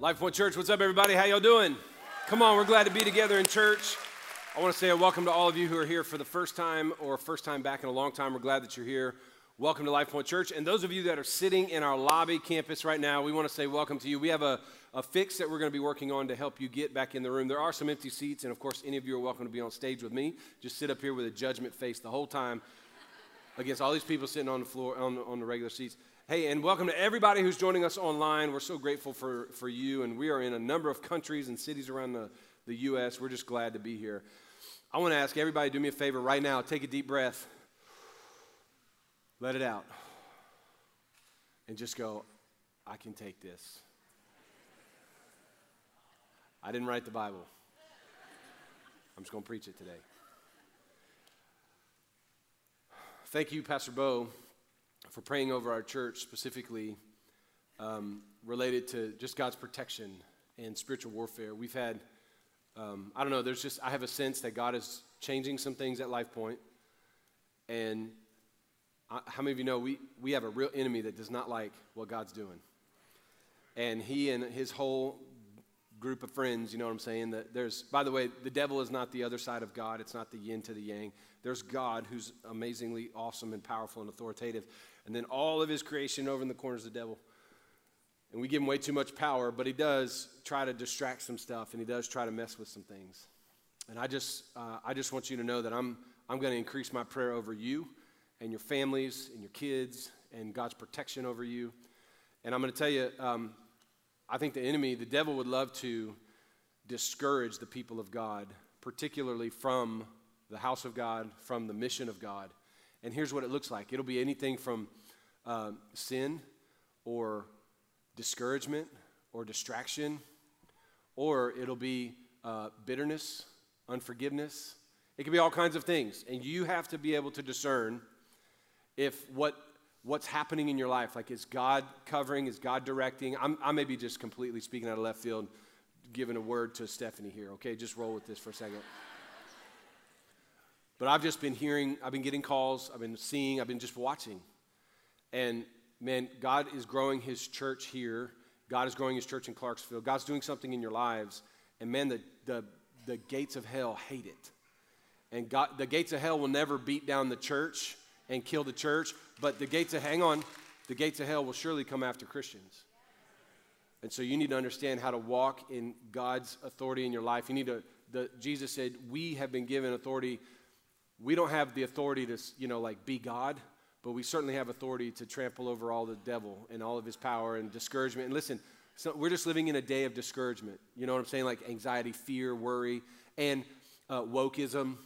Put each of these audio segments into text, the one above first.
Life Point Church, what's up, everybody? How y'all doing? Come on, we're glad to be together in church. I want to say a welcome to all of you who are here for the first time or first time back in a long time. We're glad that you're here. Welcome to Life Point Church. And those of you that are sitting in our lobby campus right now, we want to say welcome to you. We have a, a fix that we're going to be working on to help you get back in the room. There are some empty seats, and of course, any of you are welcome to be on stage with me. Just sit up here with a judgment face the whole time against all these people sitting on the floor, on, on the regular seats. Hey, and welcome to everybody who's joining us online. We're so grateful for, for you, and we are in a number of countries and cities around the, the U.S. We're just glad to be here. I want to ask everybody do me a favor right now. Take a deep breath, let it out, and just go, I can take this. I didn't write the Bible. I'm just going to preach it today. Thank you, Pastor Bo for praying over our church specifically um, related to just God's protection and spiritual warfare. We've had, um, I don't know, there's just, I have a sense that God is changing some things at Life Point. And I, how many of you know we, we have a real enemy that does not like what God's doing? And he and his whole group of friends, you know what I'm saying? That there's, by the way, the devil is not the other side of God. It's not the yin to the yang. There's God who's amazingly awesome and powerful and authoritative and then all of his creation over in the corners of the devil. And we give him way too much power, but he does try to distract some stuff, and he does try to mess with some things. And I just, uh, I just want you to know that I'm, I'm going to increase my prayer over you and your families and your kids and God's protection over you. And I'm going to tell you, um, I think the enemy, the devil, would love to discourage the people of God, particularly from the house of God, from the mission of God. And here's what it looks like it'll be anything from uh, sin or discouragement or distraction, or it'll be uh, bitterness, unforgiveness. It can be all kinds of things. And you have to be able to discern if what what's happening in your life like is god covering is god directing I'm, i may be just completely speaking out of left field giving a word to stephanie here okay just roll with this for a second but I've just been hearing, I've been getting calls, I've been seeing, I've been just watching. And man, God is growing his church here. God is growing his church in Clarksville. God's doing something in your lives. And man, the, the, the gates of hell hate it. And God, the gates of hell will never beat down the church and kill the church, but the gates of, hang on, the gates of hell will surely come after Christians. And so you need to understand how to walk in God's authority in your life. You need to, the, Jesus said, we have been given authority we don't have the authority to, you know, like be God, but we certainly have authority to trample over all the devil and all of his power and discouragement. And listen, so we're just living in a day of discouragement. You know what I'm saying? Like anxiety, fear, worry, and uh, wokeism.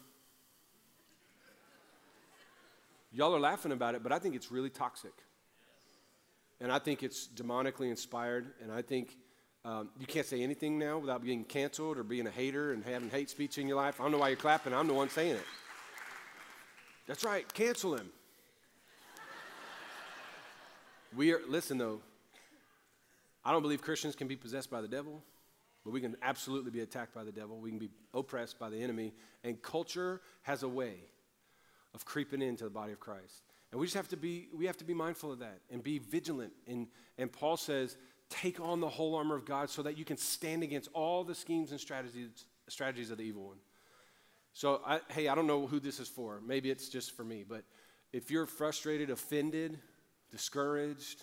Y'all are laughing about it, but I think it's really toxic. And I think it's demonically inspired. And I think um, you can't say anything now without being canceled or being a hater and having hate speech in your life. I don't know why you're clapping. I'm the one saying it. That's right, cancel him. we are, listen though, I don't believe Christians can be possessed by the devil, but we can absolutely be attacked by the devil. We can be oppressed by the enemy. And culture has a way of creeping into the body of Christ. And we just have to be, we have to be mindful of that and be vigilant. And, and Paul says, take on the whole armor of God so that you can stand against all the schemes and strategies, strategies of the evil one. So, I, hey, I don't know who this is for. Maybe it's just for me. But if you're frustrated, offended, discouraged,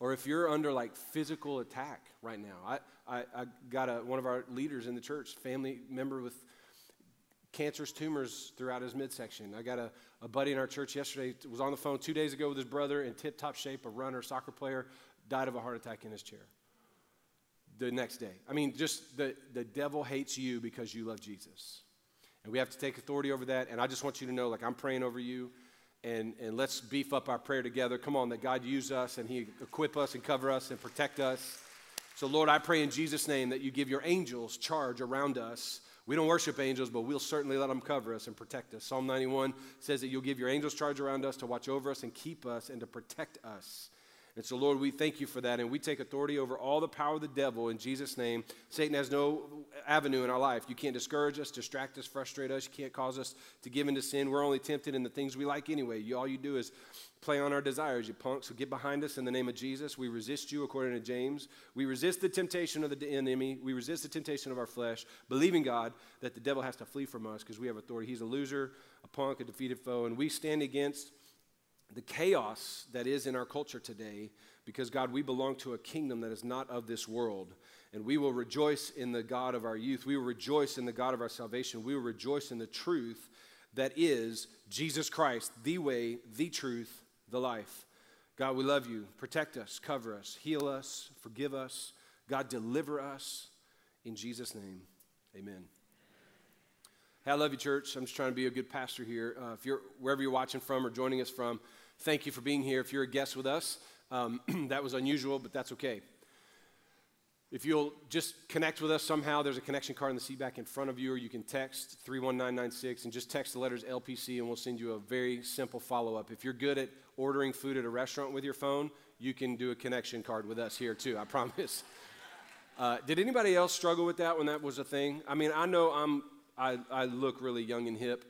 or if you're under like physical attack right now, I, I, I got a, one of our leaders in the church, family member with cancerous tumors throughout his midsection. I got a, a buddy in our church yesterday, was on the phone two days ago with his brother in tip top shape, a runner, soccer player, died of a heart attack in his chair the next day. I mean, just the, the devil hates you because you love Jesus. And we have to take authority over that. And I just want you to know, like, I'm praying over you. And, and let's beef up our prayer together. Come on, that God use us and He equip us and cover us and protect us. So, Lord, I pray in Jesus' name that you give your angels charge around us. We don't worship angels, but we'll certainly let them cover us and protect us. Psalm 91 says that you'll give your angels charge around us to watch over us and keep us and to protect us. And so, Lord, we thank you for that. And we take authority over all the power of the devil in Jesus' name. Satan has no avenue in our life. You can't discourage us, distract us, frustrate us. You can't cause us to give into sin. We're only tempted in the things we like anyway. You, all you do is play on our desires, you punks. So get behind us in the name of Jesus. We resist you, according to James. We resist the temptation of the enemy. We resist the temptation of our flesh, believing God that the devil has to flee from us because we have authority. He's a loser, a punk, a defeated foe, and we stand against the chaos that is in our culture today because, God, we belong to a kingdom that is not of this world. And we will rejoice in the God of our youth. We will rejoice in the God of our salvation. We will rejoice in the truth that is Jesus Christ, the way, the truth, the life. God, we love you. Protect us, cover us, heal us, forgive us. God, deliver us. In Jesus' name, amen. Hey, I love you, church. I'm just trying to be a good pastor here. Uh, if you're wherever you're watching from or joining us from, thank you for being here. If you're a guest with us, um, that was unusual, but that's okay. If you'll just connect with us somehow, there's a connection card in the seat back in front of you, or you can text 31996 and just text the letters LPC, and we'll send you a very simple follow up. If you're good at ordering food at a restaurant with your phone, you can do a connection card with us here too, I promise. Uh, did anybody else struggle with that when that was a thing? I mean, I know I'm, I, I look really young and hip.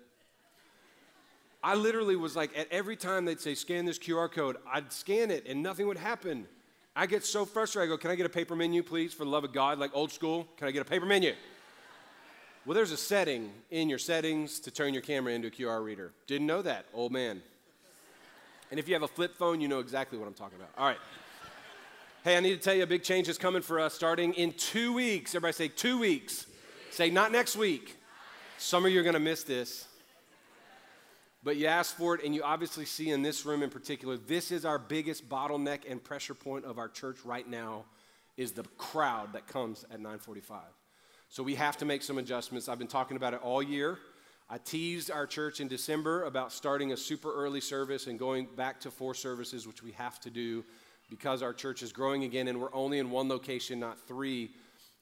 I literally was like, at every time they'd say, scan this QR code, I'd scan it and nothing would happen. I get so frustrated. I go, Can I get a paper menu, please, for the love of God, like old school? Can I get a paper menu? Well, there's a setting in your settings to turn your camera into a QR reader. Didn't know that, old man. And if you have a flip phone, you know exactly what I'm talking about. All right. Hey, I need to tell you a big change is coming for us starting in two weeks. Everybody say two weeks. Say not next week. Some of you are going to miss this. But you ask for it, and you obviously see in this room in particular, this is our biggest bottleneck and pressure point of our church right now, is the crowd that comes at 945. So we have to make some adjustments. I've been talking about it all year. I teased our church in December about starting a super early service and going back to four services, which we have to do because our church is growing again and we're only in one location, not three.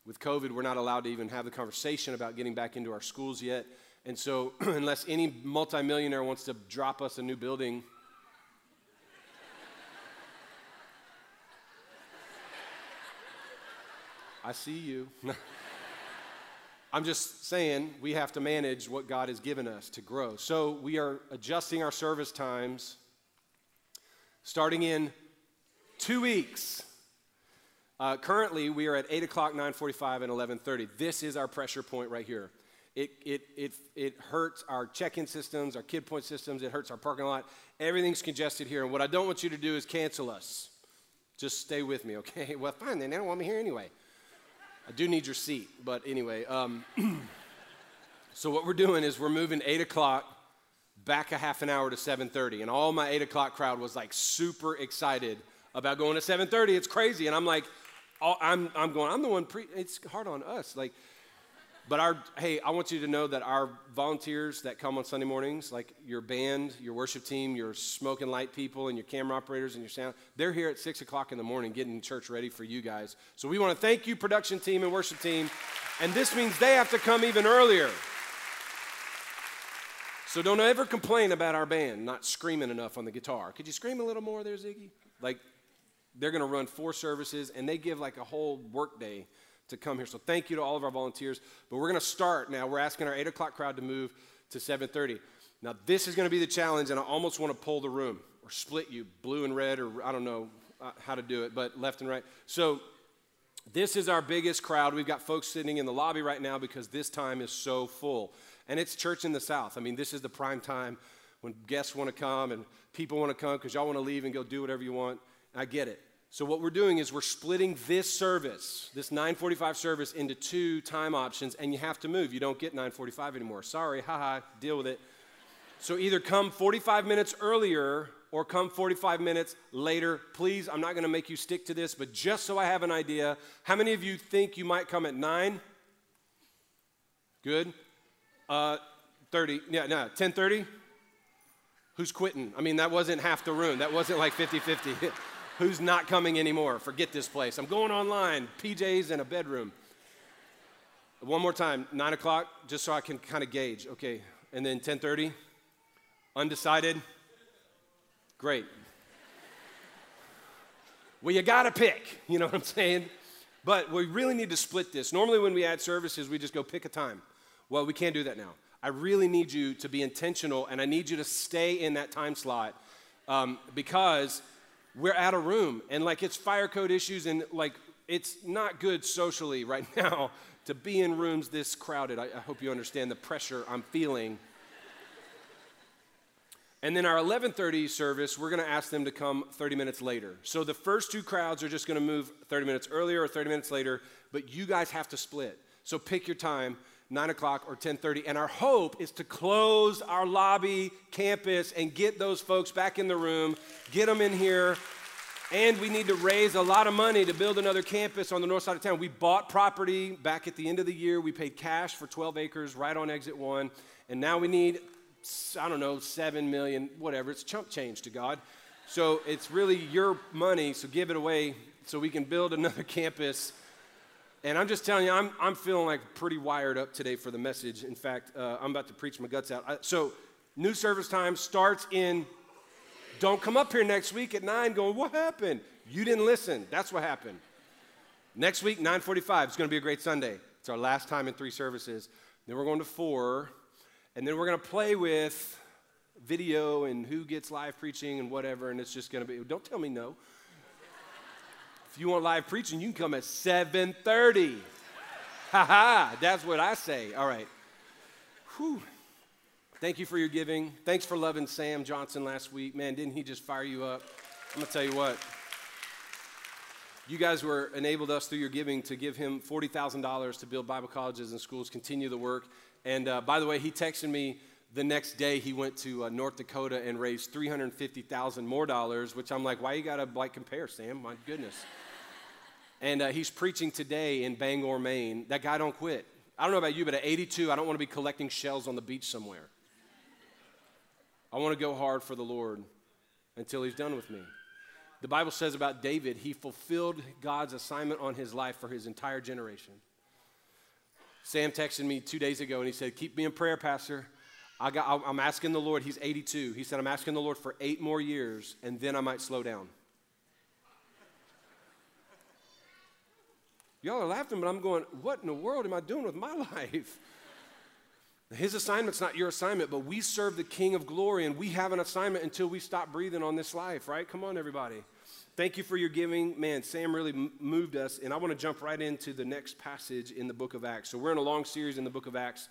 With COVID, we're not allowed to even have the conversation about getting back into our schools yet. And so, unless any multimillionaire wants to drop us a new building, I see you. I'm just saying we have to manage what God has given us to grow. So we are adjusting our service times starting in two weeks. Uh, currently, we are at 8 o'clock, 9.45, and 11.30. This is our pressure point right here. It, it, it, it hurts our check in systems, our kid point systems, it hurts our parking lot. Everything's congested here. And what I don't want you to do is cancel us. Just stay with me, okay? Well, fine, then they don't want me here anyway. I do need your seat, but anyway. Um, so what we're doing is we're moving 8 o'clock back a half an hour to 7.30 and all my 8 o'clock crowd was like super excited about going to 7.30 it's crazy and i'm like oh, I'm, I'm going i'm the one pre- it's hard on us like but our, hey, I want you to know that our volunteers that come on Sunday mornings, like your band, your worship team, your smoke and light people, and your camera operators and your sound, they're here at six o'clock in the morning getting church ready for you guys. So we want to thank you, production team and worship team. And this means they have to come even earlier. So don't ever complain about our band not screaming enough on the guitar. Could you scream a little more there, Ziggy? Like, they're going to run four services, and they give like a whole workday to come here. So thank you to all of our volunteers. But we're going to start now. We're asking our 8 o'clock crowd to move to 7.30. Now, this is going to be the challenge, and I almost want to pull the room or split you, blue and red, or I don't know uh, how to do it, but left and right. So this is our biggest crowd. We've got folks sitting in the lobby right now because this time is so full. And it's church in the South. I mean, this is the prime time when guests want to come and people want to come because y'all want to leave and go do whatever you want. I get it. So what we're doing is we're splitting this service, this 945 service into two time options and you have to move. You don't get 945 anymore. Sorry, haha, deal with it. So either come 45 minutes earlier or come 45 minutes later. Please, I'm not going to make you stick to this, but just so I have an idea, how many of you think you might come at 9? Good. Uh 30. Yeah, no, 10:30? Who's quitting? I mean, that wasn't half the room. That wasn't like 50-50. who's not coming anymore? Forget this place. I'm going online, PJs and a bedroom. One more time, 9 o'clock, just so I can kind of gauge. Okay, and then 10.30, undecided. Great. well, you got to pick, you know what I'm saying? But we really need to split this. Normally, when we add services, we just go pick a time. Well, we can't do that now. I really need you to be intentional and I need you to stay in that time slot um, because we're out of room and like it's fire code issues and like it's not good socially right now to be in rooms this crowded. I, I hope you understand the pressure I'm feeling. And then our 11:30 service, we're going to ask them to come 30 minutes later. So the first two crowds are just going to move 30 minutes earlier or 30 minutes later, but you guys have to split. So pick your time, 9 o'clock or 10:30. And our hope is to close our lobby campus and get those folks back in the room, get them in here. And we need to raise a lot of money to build another campus on the north side of town. We bought property back at the end of the year. We paid cash for 12 acres right on exit one. And now we need I don't know, seven million, whatever. It's chump change to God. So it's really your money, so give it away so we can build another campus. And I'm just telling you, I'm, I'm feeling like pretty wired up today for the message. In fact, uh, I'm about to preach my guts out. I, so, new service time starts in. Don't come up here next week at 9 going, What happened? You didn't listen. That's what happened. Next week, 9:45. It's going to be a great Sunday. It's our last time in three services. Then we're going to four. And then we're going to play with video and who gets live preaching and whatever, and it's just going to be, don't tell me no. If you want live preaching, you can come at 7.30. Ha ha, that's what I say. All right. Whew. Thank you for your giving. Thanks for loving Sam Johnson last week. Man, didn't he just fire you up? I'm going to tell you what. You guys were enabled us through your giving to give him $40,000 to build Bible colleges and schools, continue the work. And uh, by the way, he texted me the next day. He went to uh, North Dakota and raised 350,000 more dollars, which I'm like, why you gotta like compare, Sam? My goodness. and uh, he's preaching today in Bangor, Maine. That guy don't quit. I don't know about you, but at 82, I don't want to be collecting shells on the beach somewhere. I want to go hard for the Lord until he's done with me. The Bible says about David, he fulfilled God's assignment on his life for his entire generation. Sam texted me two days ago and he said, Keep me in prayer, Pastor. I got, I'm asking the Lord, he's 82. He said, I'm asking the Lord for eight more years and then I might slow down. Y'all are laughing, but I'm going, What in the world am I doing with my life? His assignment's not your assignment, but we serve the King of glory and we have an assignment until we stop breathing on this life, right? Come on, everybody. Thank you for your giving. Man, Sam really m- moved us, and I want to jump right into the next passage in the book of Acts. So, we're in a long series in the book of Acts.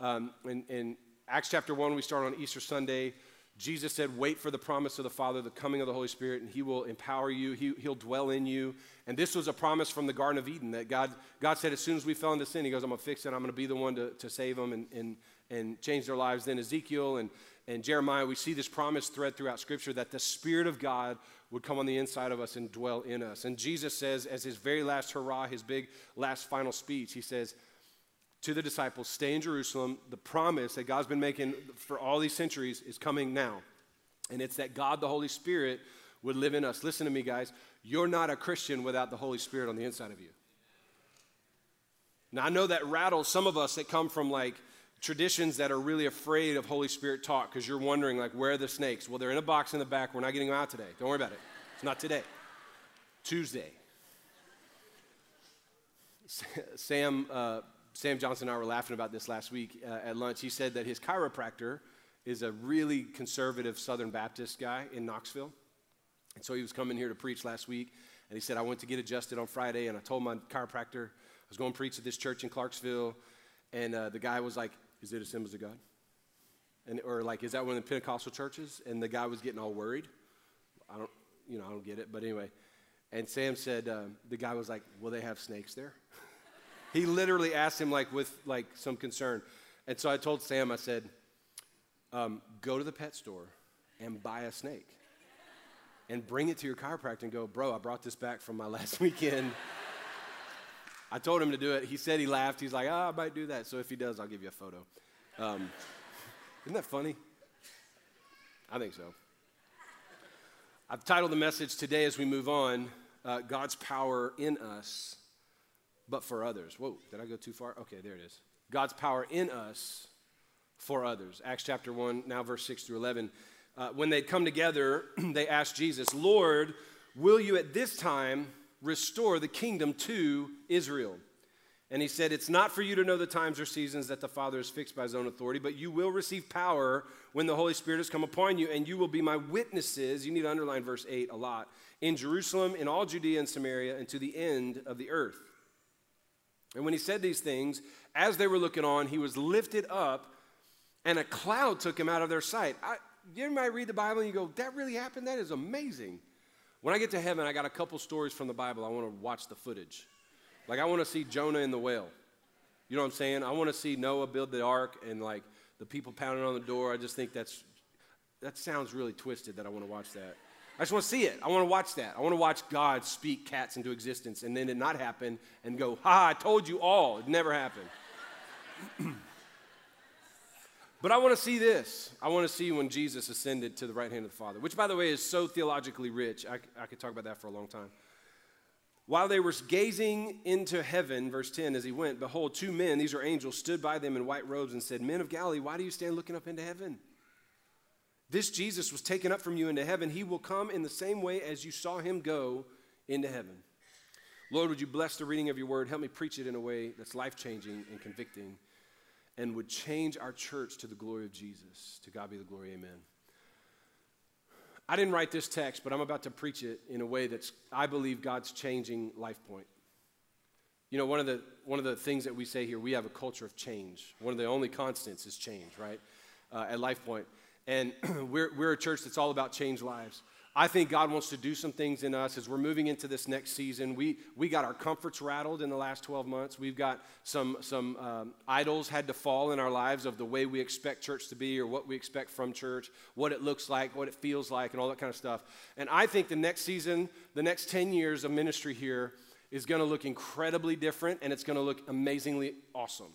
Um, in, in Acts chapter 1, we start on Easter Sunday. Jesus said, Wait for the promise of the Father, the coming of the Holy Spirit, and He will empower you. He, will dwell in you. And this was a promise from the Garden of Eden that God, God said, as soon as we fell into sin, He goes, I'm going to fix it. I'm going to be the one to, to save them and, and, and change their lives. Then Ezekiel and, and Jeremiah, we see this promise thread throughout Scripture that the Spirit of God would come on the inside of us and dwell in us. And Jesus says, as his very last hurrah, his big last final speech, he says to the disciples, Stay in Jerusalem. The promise that God's been making for all these centuries is coming now. And it's that God, the Holy Spirit, would live in us. Listen to me, guys. You're not a Christian without the Holy Spirit on the inside of you. Now, I know that rattles some of us that come from like traditions that are really afraid of Holy Spirit talk because you're wondering, like, where are the snakes? Well, they're in a box in the back. We're not getting them out today. Don't worry about it. It's not today. Tuesday. Sam, uh, Sam Johnson and I were laughing about this last week uh, at lunch. He said that his chiropractor is a really conservative Southern Baptist guy in Knoxville. And so he was coming here to preach last week. And he said, I went to get adjusted on Friday, and I told my chiropractor I was going to preach at this church in Clarksville. And uh, the guy was like, is it Assemblies of God? And, or like, is that one of the Pentecostal churches? And the guy was getting all worried. I don't, you know, I don't get it. But anyway, and Sam said, uh, the guy was like, will they have snakes there? he literally asked him like with like some concern. And so I told Sam, I said, um, go to the pet store and buy a snake and bring it to your chiropractor and go, bro, I brought this back from my last weekend. I told him to do it. He said he laughed. He's like, oh, I might do that. So if he does, I'll give you a photo. Um, isn't that funny? I think so. I've titled the message today as we move on uh, God's power in us, but for others. Whoa, did I go too far? Okay, there it is. God's power in us for others. Acts chapter 1, now verse 6 through 11. Uh, when they'd come together, they asked Jesus, Lord, will you at this time restore the kingdom to Israel. And he said, It's not for you to know the times or seasons that the Father has fixed by his own authority, but you will receive power when the Holy Spirit has come upon you, and you will be my witnesses. You need to underline verse 8 a lot in Jerusalem, in all Judea and Samaria, and to the end of the earth. And when he said these things, as they were looking on, he was lifted up, and a cloud took him out of their sight. I, you might read the Bible and you go, That really happened? That is amazing. When I get to heaven, I got a couple stories from the Bible. I want to watch the footage. Like, I want to see Jonah in the whale. You know what I'm saying? I want to see Noah build the ark and, like, the people pounding on the door. I just think that's, that sounds really twisted that I want to watch that. I just want to see it. I want to watch that. I want to watch God speak cats into existence and then it not happen and go, ha, I told you all. It never happened. but I want to see this. I want to see when Jesus ascended to the right hand of the Father, which, by the way, is so theologically rich. I, I could talk about that for a long time. While they were gazing into heaven, verse 10, as he went, behold, two men, these are angels, stood by them in white robes and said, Men of Galilee, why do you stand looking up into heaven? This Jesus was taken up from you into heaven. He will come in the same way as you saw him go into heaven. Lord, would you bless the reading of your word? Help me preach it in a way that's life changing and convicting and would change our church to the glory of Jesus. To God be the glory. Amen. I didn't write this text, but I'm about to preach it in a way that's, I believe, God's changing life point. You know, one of, the, one of the things that we say here, we have a culture of change. One of the only constants is change, right? Uh, at Life Point. And we're, we're a church that's all about change lives. I think God wants to do some things in us as we're moving into this next season. We, we got our comforts rattled in the last 12 months. We've got some, some um, idols had to fall in our lives of the way we expect church to be or what we expect from church, what it looks like, what it feels like, and all that kind of stuff. And I think the next season, the next 10 years of ministry here is going to look incredibly different and it's going to look amazingly awesome.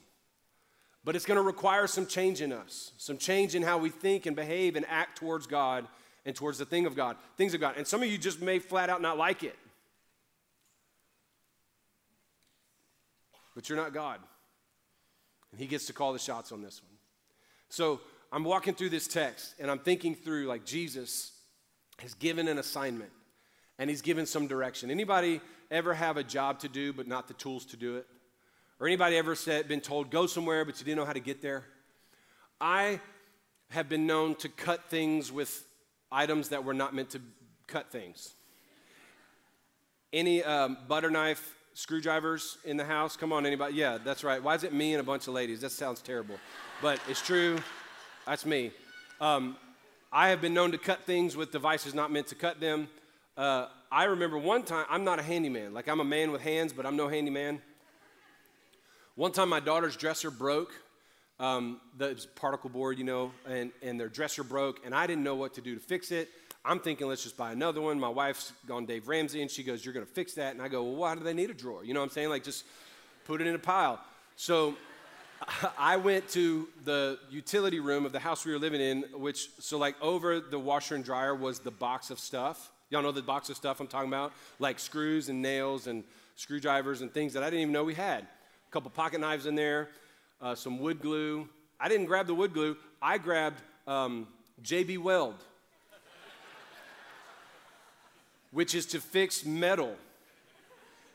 But it's going to require some change in us, some change in how we think and behave and act towards God and towards the thing of God, things of God. And some of you just may flat out not like it. But you're not God. And He gets to call the shots on this one. So I'm walking through this text and I'm thinking through like Jesus has given an assignment and he's given some direction. Anybody ever have a job to do but not the tools to do it? Or anybody ever said, been told, go somewhere but you didn't know how to get there? I have been known to cut things with items that were not meant to cut things. Any um, butter knife screwdrivers in the house? Come on, anybody? Yeah, that's right. Why is it me and a bunch of ladies? That sounds terrible. But it's true. That's me. Um, I have been known to cut things with devices not meant to cut them. Uh, I remember one time, I'm not a handyman. Like, I'm a man with hands, but I'm no handyman. One time, my daughter's dresser broke um, the particle board, you know, and, and their dresser broke, and I didn't know what to do to fix it. I'm thinking, let's just buy another one. My wife's gone Dave Ramsey, and she goes, You're going to fix that. And I go, Well, why do they need a drawer? You know what I'm saying? Like, just put it in a pile. So I went to the utility room of the house we were living in, which, so like over the washer and dryer was the box of stuff. Y'all know the box of stuff I'm talking about? Like screws and nails and screwdrivers and things that I didn't even know we had. Couple pocket knives in there uh, some wood glue. I didn't grab the wood glue, I grabbed um, JB Weld, which is to fix metal.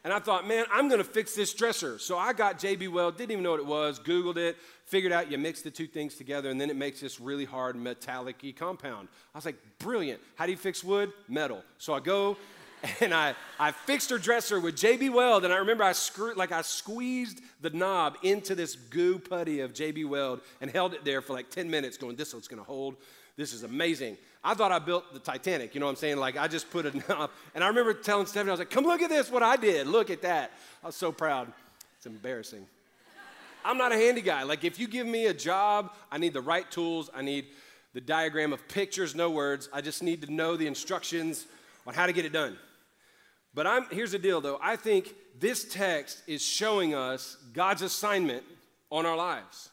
And I thought, man, I'm to fix this dresser. So I got JB Weld, didn't even know what it was, Googled it, figured out you mix the two things together, and then it makes this really hard metallic compound. I was like, brilliant. How do you fix wood? Metal. So I go and I, I fixed her dresser with JB Weld, and I remember I screwed, like I squeezed the knob into this goo putty of JB Weld and held it there for like 10 minutes, going, this one's gonna hold. This is amazing. I thought I built the Titanic, you know what I'm saying? Like I just put a knob, and I remember telling Stephanie, I was like, come look at this, what I did. Look at that. I was so proud. It's embarrassing. I'm not a handy guy. Like if you give me a job, I need the right tools, I need the diagram of pictures, no words. I just need to know the instructions on how to get it done. But I'm, here's the deal, though. I think this text is showing us God's assignment on our lives.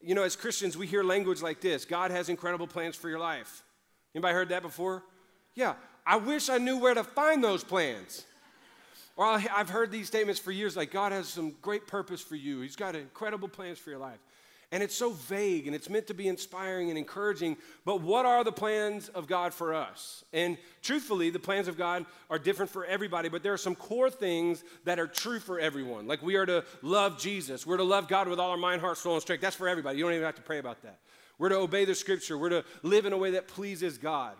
You know, as Christians, we hear language like this God has incredible plans for your life. Anybody heard that before? Yeah. I wish I knew where to find those plans. Or I've heard these statements for years like, God has some great purpose for you. He's got incredible plans for your life. And it's so vague and it's meant to be inspiring and encouraging. But what are the plans of God for us? And truthfully, the plans of God are different for everybody, but there are some core things that are true for everyone. Like we are to love Jesus, we're to love God with all our mind, heart, soul, and strength. That's for everybody. You don't even have to pray about that. We're to obey the scripture, we're to live in a way that pleases God.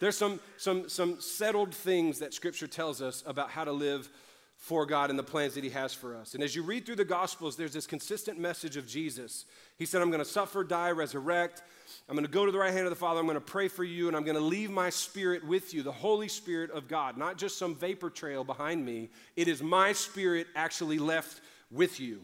There's some, some, some settled things that scripture tells us about how to live for God and the plans that He has for us. And as you read through the Gospels, there's this consistent message of Jesus. He said, I'm going to suffer, die, resurrect. I'm going to go to the right hand of the Father. I'm going to pray for you, and I'm going to leave my spirit with you, the Holy Spirit of God, not just some vapor trail behind me. It is my spirit actually left with you.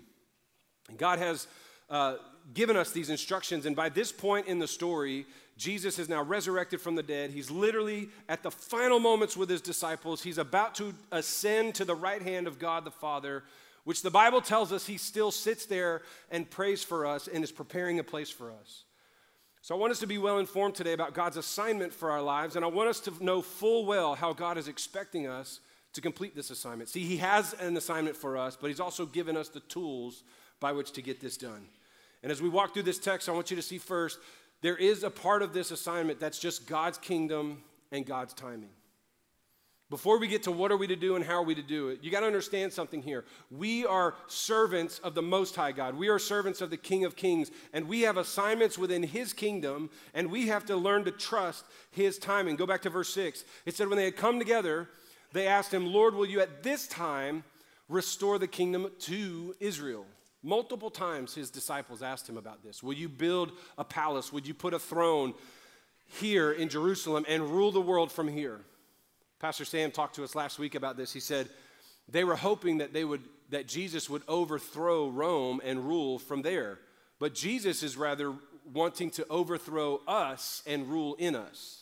And God has uh, given us these instructions, and by this point in the story, Jesus is now resurrected from the dead. He's literally at the final moments with his disciples. He's about to ascend to the right hand of God the Father, which the Bible tells us he still sits there and prays for us and is preparing a place for us. So I want us to be well informed today about God's assignment for our lives, and I want us to know full well how God is expecting us to complete this assignment. See, he has an assignment for us, but he's also given us the tools by which to get this done. And as we walk through this text, I want you to see first there is a part of this assignment that's just God's kingdom and God's timing. Before we get to what are we to do and how are we to do it, you got to understand something here. We are servants of the Most High God. We are servants of the King of Kings, and we have assignments within His kingdom, and we have to learn to trust His timing. Go back to verse 6. It said, When they had come together, they asked Him, Lord, will you at this time restore the kingdom to Israel? Multiple times his disciples asked him about this. Will you build a palace? Would you put a throne here in Jerusalem and rule the world from here? Pastor Sam talked to us last week about this. He said they were hoping that they would that Jesus would overthrow Rome and rule from there. But Jesus is rather wanting to overthrow us and rule in us.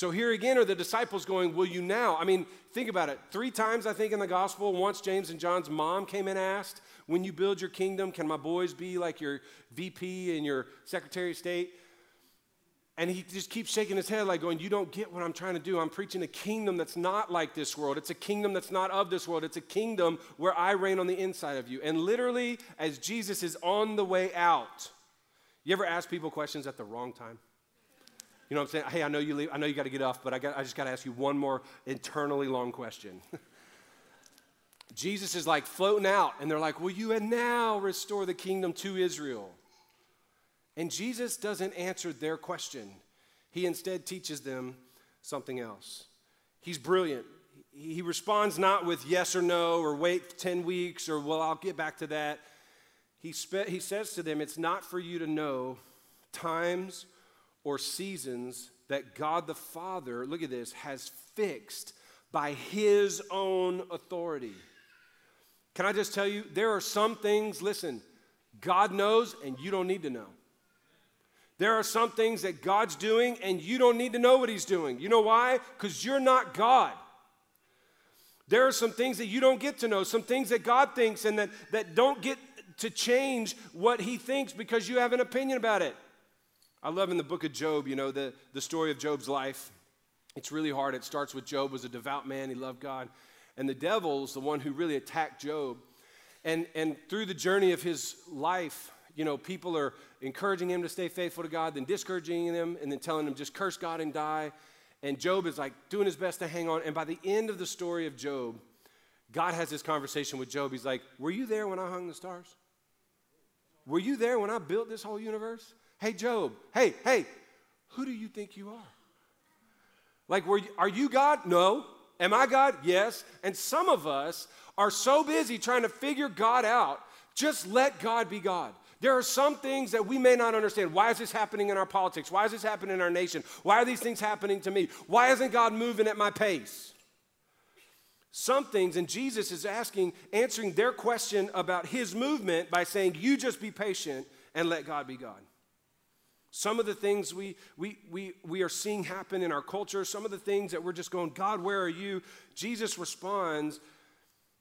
So here again are the disciples going, Will you now? I mean, think about it. Three times, I think, in the gospel, once James and John's mom came and asked, when you build your kingdom, can my boys be like your VP and your Secretary of State? And he just keeps shaking his head, like going, You don't get what I'm trying to do. I'm preaching a kingdom that's not like this world. It's a kingdom that's not of this world. It's a kingdom where I reign on the inside of you. And literally, as Jesus is on the way out, you ever ask people questions at the wrong time? You know what I'm saying? Hey, I know you leave, I know you got to get off, but I, got, I just got to ask you one more internally long question. Jesus is like floating out, and they're like, Will you and now restore the kingdom to Israel? And Jesus doesn't answer their question. He instead teaches them something else. He's brilliant. He responds not with yes or no, or wait 10 weeks, or well, I'll get back to that. He, spe- he says to them, It's not for you to know times or seasons that God the Father, look at this, has fixed by his own authority. Can I just tell you, there are some things, listen, God knows and you don't need to know. There are some things that God's doing and you don't need to know what He's doing. You know why? Because you're not God. There are some things that you don't get to know, some things that God thinks and that, that don't get to change what He thinks because you have an opinion about it. I love in the book of Job, you know, the, the story of Job's life. It's really hard. It starts with Job was a devout man, he loved God. And the devil's the one who really attacked Job. And, and through the journey of his life, you know, people are encouraging him to stay faithful to God, then discouraging him, and then telling him just curse God and die. And Job is like doing his best to hang on. And by the end of the story of Job, God has this conversation with Job. He's like, Were you there when I hung the stars? Were you there when I built this whole universe? Hey, Job, hey, hey, who do you think you are? Like, were you, are you God? No. Am I God? Yes. And some of us are so busy trying to figure God out, just let God be God. There are some things that we may not understand. Why is this happening in our politics? Why is this happening in our nation? Why are these things happening to me? Why isn't God moving at my pace? Some things, and Jesus is asking, answering their question about his movement by saying, You just be patient and let God be God. Some of the things we, we, we, we are seeing happen in our culture, some of the things that we're just going, God, where are you? Jesus responds,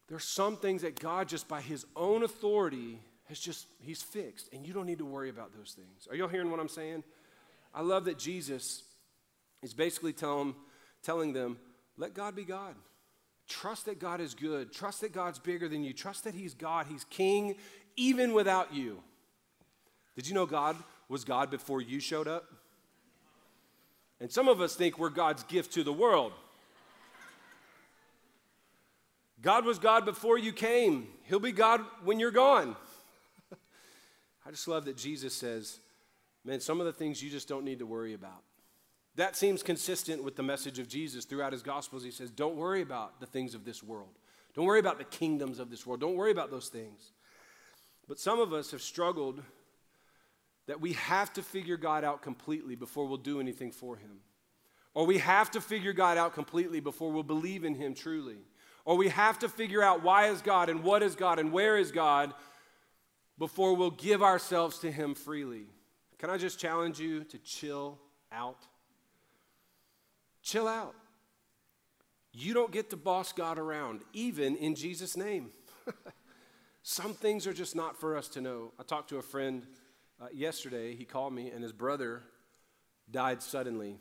there's some things that God, just by his own authority, has just, he's fixed, and you don't need to worry about those things. Are y'all hearing what I'm saying? I love that Jesus is basically telling, telling them, let God be God. Trust that God is good. Trust that God's bigger than you. Trust that He's God. He's King even without you. Did you know God was God before you showed up? And some of us think we're God's gift to the world. God was God before you came. He'll be God when you're gone. I just love that Jesus says, man, some of the things you just don't need to worry about. That seems consistent with the message of Jesus throughout his Gospels. He says, don't worry about the things of this world. Don't worry about the kingdoms of this world. Don't worry about those things. But some of us have struggled that we have to figure God out completely before we'll do anything for him. Or we have to figure God out completely before we'll believe in him truly. Or we have to figure out why is God and what is God and where is God before we'll give ourselves to him freely. Can I just challenge you to chill out? Chill out. You don't get to boss God around, even in Jesus' name. Some things are just not for us to know. I talked to a friend uh, yesterday, he called me, and his brother died suddenly.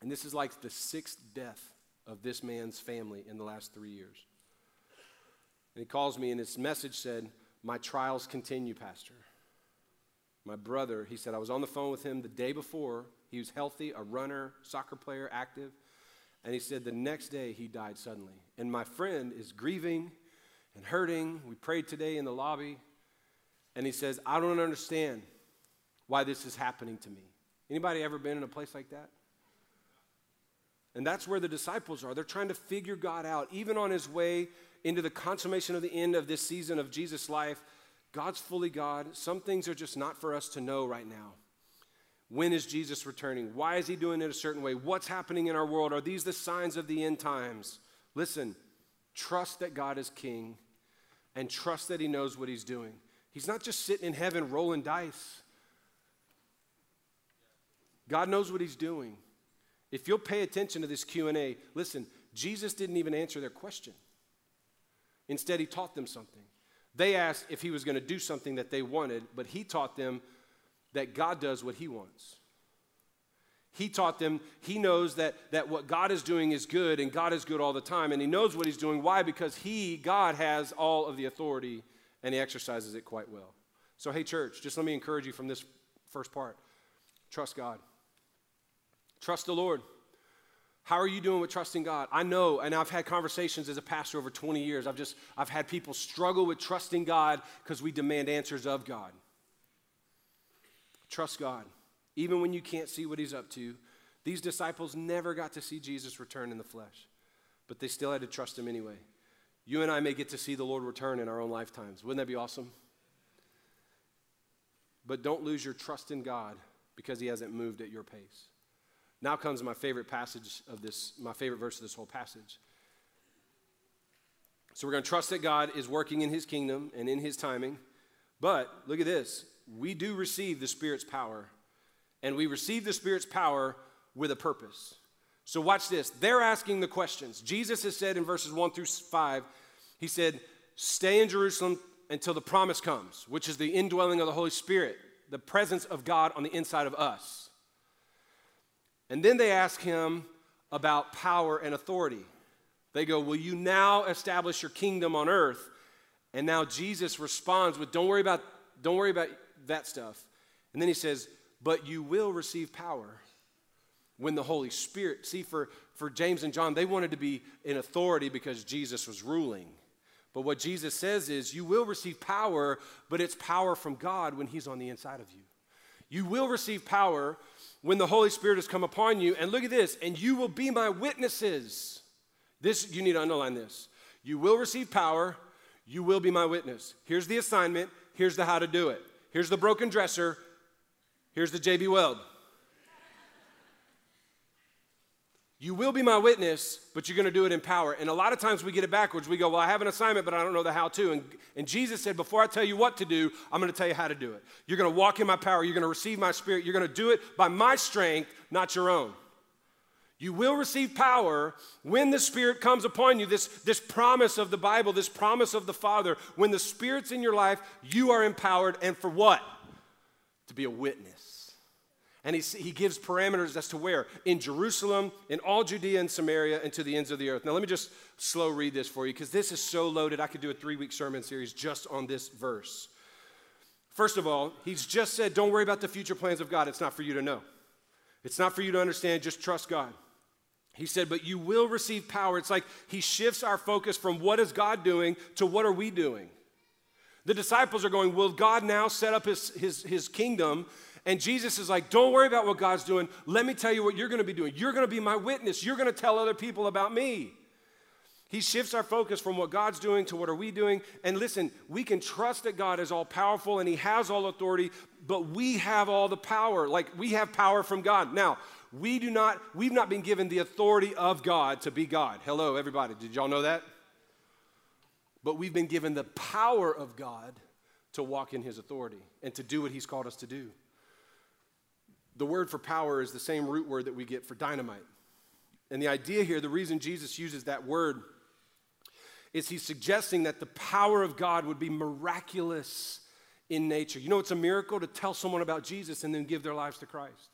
And this is like the sixth death of this man's family in the last three years. And he calls me, and his message said, My trials continue, Pastor. My brother, he said, I was on the phone with him the day before. He was healthy, a runner, soccer player, active. And he said the next day he died suddenly. And my friend is grieving and hurting. We prayed today in the lobby. And he says, I don't understand why this is happening to me. Anybody ever been in a place like that? And that's where the disciples are. They're trying to figure God out. Even on his way into the consummation of the end of this season of Jesus' life, God's fully God. Some things are just not for us to know right now. When is Jesus returning? Why is he doing it a certain way? What's happening in our world? Are these the signs of the end times? Listen, trust that God is king and trust that he knows what he's doing. He's not just sitting in heaven rolling dice. God knows what he's doing. If you'll pay attention to this Q&A, listen, Jesus didn't even answer their question. Instead, he taught them something. They asked if he was going to do something that they wanted, but he taught them that God does what he wants. He taught them, he knows that, that what God is doing is good, and God is good all the time, and he knows what he's doing. Why? Because he, God, has all of the authority and he exercises it quite well. So, hey, church, just let me encourage you from this first part trust God, trust the Lord. How are you doing with trusting God? I know, and I've had conversations as a pastor over 20 years. I've just I've had people struggle with trusting God because we demand answers of God. Trust God. Even when you can't see what he's up to. These disciples never got to see Jesus return in the flesh, but they still had to trust him anyway. You and I may get to see the Lord return in our own lifetimes. Wouldn't that be awesome? But don't lose your trust in God because He hasn't moved at your pace. Now comes my favorite passage of this, my favorite verse of this whole passage. So we're going to trust that God is working in His kingdom and in His timing. But look at this we do receive the Spirit's power, and we receive the Spirit's power with a purpose. So, watch this. They're asking the questions. Jesus has said in verses 1 through 5, He said, Stay in Jerusalem until the promise comes, which is the indwelling of the Holy Spirit, the presence of God on the inside of us. And then they ask Him about power and authority. They go, Will you now establish your kingdom on earth? And now Jesus responds with, Don't worry about, don't worry about that stuff. And then he says, But you will receive power when the Holy Spirit, see, for, for James and John, they wanted to be in authority because Jesus was ruling. But what Jesus says is, you will receive power, but it's power from God when He's on the inside of you. You will receive power when the Holy Spirit has come upon you. And look at this, and you will be my witnesses. This, you need to underline this. You will receive power, you will be my witness. Here's the assignment, here's the how to do it. Here's the broken dresser, here's the JB Weld. You will be my witness, but you're going to do it in power. And a lot of times we get it backwards. We go, Well, I have an assignment, but I don't know the how to. And, and Jesus said, Before I tell you what to do, I'm going to tell you how to do it. You're going to walk in my power. You're going to receive my spirit. You're going to do it by my strength, not your own. You will receive power when the Spirit comes upon you. This, this promise of the Bible, this promise of the Father. When the Spirit's in your life, you are empowered. And for what? To be a witness. And he, he gives parameters as to where in Jerusalem, in all Judea and Samaria, and to the ends of the earth. Now, let me just slow read this for you because this is so loaded. I could do a three week sermon series just on this verse. First of all, he's just said, don't worry about the future plans of God. It's not for you to know. It's not for you to understand. Just trust God. He said, but you will receive power. It's like he shifts our focus from what is God doing to what are we doing. The disciples are going, Will God now set up his, his, his kingdom? And Jesus is like, Don't worry about what God's doing. Let me tell you what you're going to be doing. You're going to be my witness. You're going to tell other people about me. He shifts our focus from what God's doing to what are we doing. And listen, we can trust that God is all powerful and he has all authority, but we have all the power. Like we have power from God. Now, we do not we've not been given the authority of God to be God. Hello everybody. Did y'all know that? but we've been given the power of God to walk in His authority and to do what He's called us to do. The word for power is the same root word that we get for dynamite. And the idea here, the reason Jesus uses that word, is He's suggesting that the power of God would be miraculous in nature. You know, it's a miracle to tell someone about Jesus and then give their lives to Christ.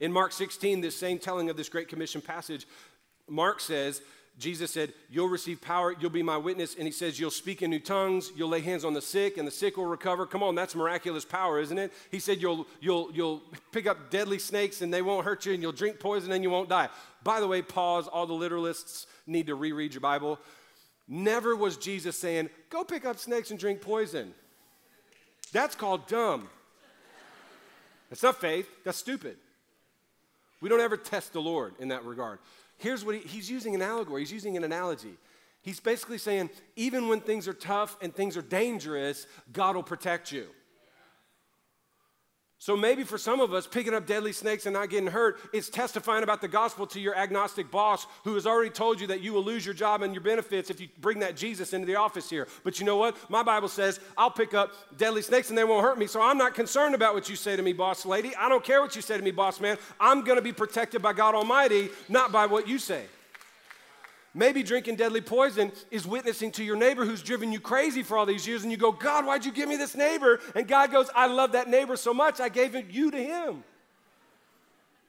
In Mark 16, this same telling of this Great Commission passage, Mark says, Jesus said, You'll receive power, you'll be my witness. And he says, You'll speak in new tongues, you'll lay hands on the sick, and the sick will recover. Come on, that's miraculous power, isn't it? He said, You'll, you'll, you'll pick up deadly snakes and they won't hurt you, and you'll drink poison and you won't die. By the way, pause, all the literalists need to reread your Bible. Never was Jesus saying, Go pick up snakes and drink poison. That's called dumb. That's not faith, that's stupid. We don't ever test the Lord in that regard. Here's what he, he's using an allegory, he's using an analogy. He's basically saying, even when things are tough and things are dangerous, God will protect you. So maybe for some of us, picking up deadly snakes and not getting hurt is testifying about the gospel to your agnostic boss who has already told you that you will lose your job and your benefits if you bring that Jesus into the office here. But you know what? My Bible says I'll pick up deadly snakes and they won't hurt me. So I'm not concerned about what you say to me, boss lady. I don't care what you say to me, boss man. I'm going to be protected by God Almighty, not by what you say. Maybe drinking deadly poison is witnessing to your neighbor who's driven you crazy for all these years, and you go, God, why'd you give me this neighbor? And God goes, I love that neighbor so much, I gave you to him.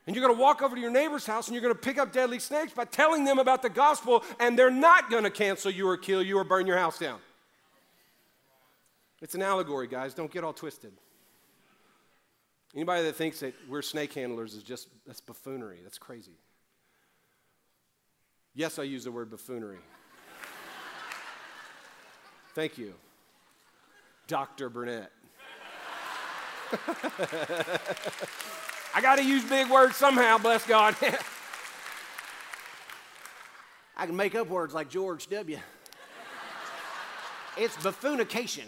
And you're gonna walk over to your neighbor's house and you're gonna pick up deadly snakes by telling them about the gospel, and they're not gonna cancel you or kill you or burn your house down. It's an allegory, guys. Don't get all twisted. Anybody that thinks that we're snake handlers is just, that's buffoonery. That's crazy. Yes, I use the word buffoonery. Thank you, Dr. Burnett. I got to use big words somehow, bless God. I can make up words like George W. It's buffoonication.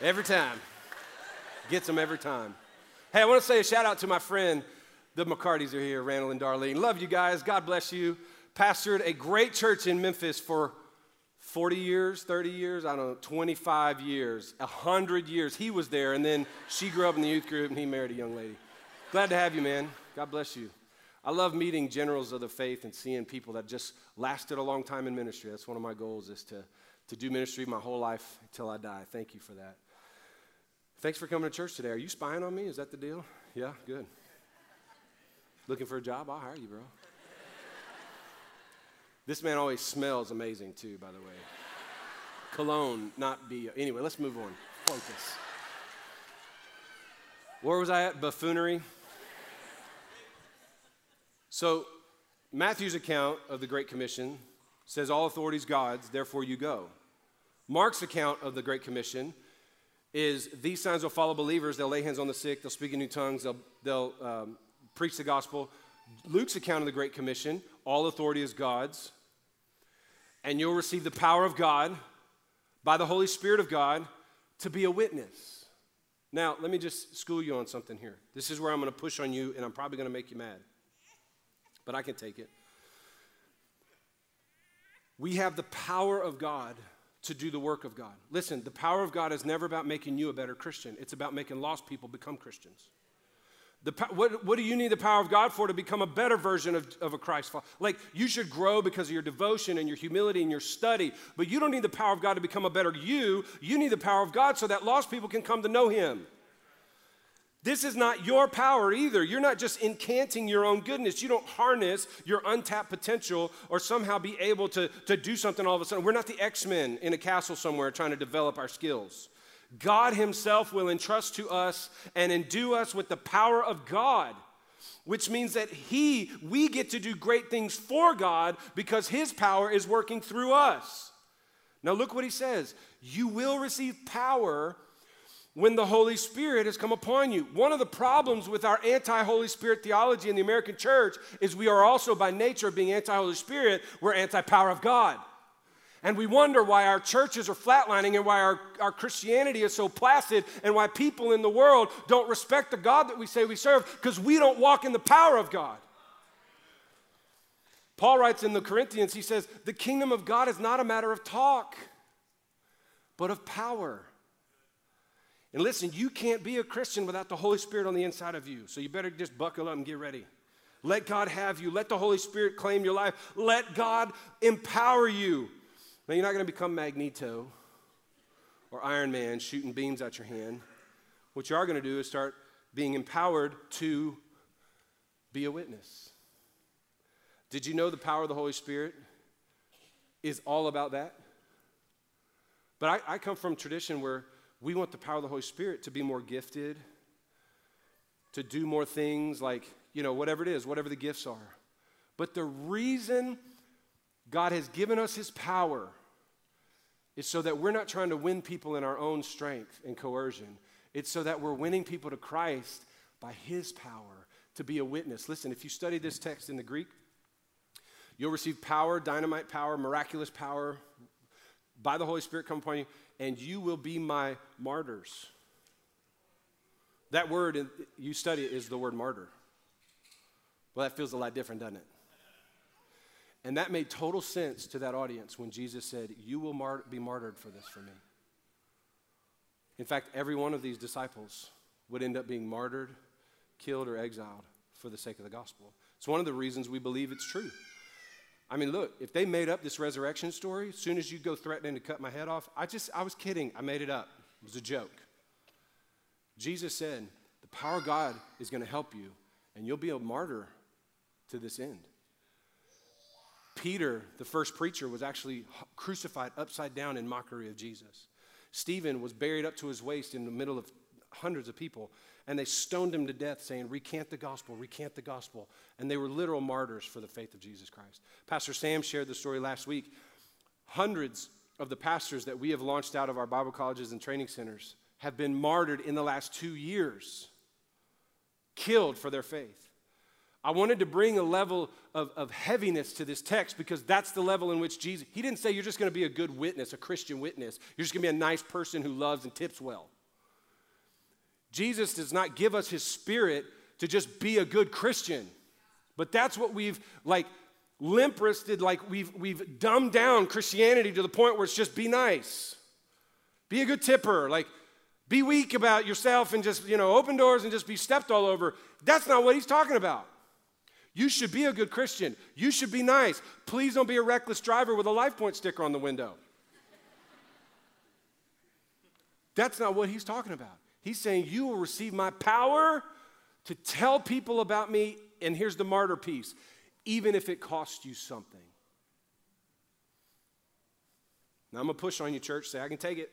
every time. Gets them every time. Hey, I want to say a shout out to my friend the McCartys are here, Randall and Darlene. Love you guys. God bless you. Pastored a great church in Memphis for 40 years, 30 years, I don't know, 25 years, 100 years. He was there, and then she grew up in the youth group, and he married a young lady. Glad to have you, man. God bless you. I love meeting generals of the faith and seeing people that just lasted a long time in ministry. That's one of my goals is to, to do ministry my whole life until I die. Thank you for that. Thanks for coming to church today. Are you spying on me? Is that the deal? Yeah, good. Looking for a job? I'll hire you, bro. this man always smells amazing, too, by the way. Cologne, not be. Anyway, let's move on. Focus. Where was I at? Buffoonery. So, Matthew's account of the Great Commission says, All authority is God's, therefore you go. Mark's account of the Great Commission is these signs will follow believers. They'll lay hands on the sick, they'll speak in new tongues, they'll, they'll um, preach the gospel. Luke's account of the Great Commission all authority is God's. And you'll receive the power of God by the Holy Spirit of God to be a witness. Now, let me just school you on something here. This is where I'm going to push on you, and I'm probably going to make you mad. But I can take it. We have the power of God to do the work of God. Listen, the power of God is never about making you a better Christian, it's about making lost people become Christians. The, what, what do you need the power of God for to become a better version of, of a Christ follower? Like, you should grow because of your devotion and your humility and your study, but you don't need the power of God to become a better you. You need the power of God so that lost people can come to know Him. This is not your power either. You're not just incanting your own goodness. You don't harness your untapped potential or somehow be able to, to do something all of a sudden. We're not the X Men in a castle somewhere trying to develop our skills. God Himself will entrust to us and endue us with the power of God, which means that He, we get to do great things for God because His power is working through us. Now, look what He says You will receive power when the Holy Spirit has come upon you. One of the problems with our anti Holy Spirit theology in the American church is we are also, by nature, being anti Holy Spirit, we're anti power of God. And we wonder why our churches are flatlining and why our, our Christianity is so placid and why people in the world don't respect the God that we say we serve because we don't walk in the power of God. Paul writes in the Corinthians, he says, The kingdom of God is not a matter of talk, but of power. And listen, you can't be a Christian without the Holy Spirit on the inside of you. So you better just buckle up and get ready. Let God have you. Let the Holy Spirit claim your life. Let God empower you. Now, you're not going to become Magneto or Iron Man shooting beams at your hand. What you are going to do is start being empowered to be a witness. Did you know the power of the Holy Spirit is all about that? But I, I come from tradition where we want the power of the Holy Spirit to be more gifted, to do more things like, you know, whatever it is, whatever the gifts are. But the reason God has given us His power is so that we're not trying to win people in our own strength and coercion. It's so that we're winning people to Christ by His power to be a witness. Listen, if you study this text in the Greek, you'll receive power, dynamite power, miraculous power by the Holy Spirit come upon you and you will be my martyrs. That word you study is the word martyr. Well, that feels a lot different, doesn't it? And that made total sense to that audience when Jesus said, You will mar- be martyred for this for me. In fact, every one of these disciples would end up being martyred, killed, or exiled for the sake of the gospel. It's one of the reasons we believe it's true. I mean, look, if they made up this resurrection story, as soon as you go threatening to cut my head off, I just, I was kidding. I made it up. It was a joke. Jesus said, the power of God is going to help you, and you'll be a martyr to this end. Peter, the first preacher, was actually crucified upside down in mockery of Jesus. Stephen was buried up to his waist in the middle of hundreds of people and they stoned him to death, saying, Recant the gospel, recant the gospel. And they were literal martyrs for the faith of Jesus Christ. Pastor Sam shared the story last week. Hundreds of the pastors that we have launched out of our Bible colleges and training centers have been martyred in the last two years, killed for their faith. I wanted to bring a level of, of heaviness to this text because that's the level in which Jesus, he didn't say you're just going to be a good witness, a Christian witness. You're just going to be a nice person who loves and tips well. Jesus does not give us his spirit to just be a good Christian. But that's what we've like limp wristed, like we've, we've dumbed down Christianity to the point where it's just be nice, be a good tipper, like be weak about yourself and just, you know, open doors and just be stepped all over. That's not what he's talking about. You should be a good Christian. You should be nice. Please don't be a reckless driver with a Life Point sticker on the window. That's not what he's talking about. He's saying, You will receive my power to tell people about me. And here's the martyr piece even if it costs you something. Now I'm going to push on you, church. Say, I can take it.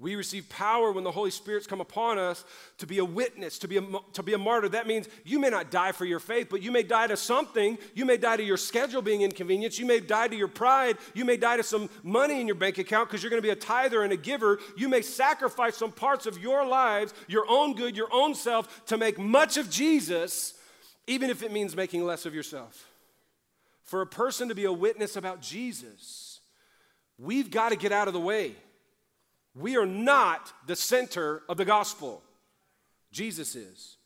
We receive power when the Holy Spirit's come upon us to be a witness, to be a, to be a martyr. That means you may not die for your faith, but you may die to something. You may die to your schedule being inconvenienced. You may die to your pride. You may die to some money in your bank account because you're going to be a tither and a giver. You may sacrifice some parts of your lives, your own good, your own self, to make much of Jesus, even if it means making less of yourself. For a person to be a witness about Jesus, we've got to get out of the way. We are not the center of the gospel. Jesus is.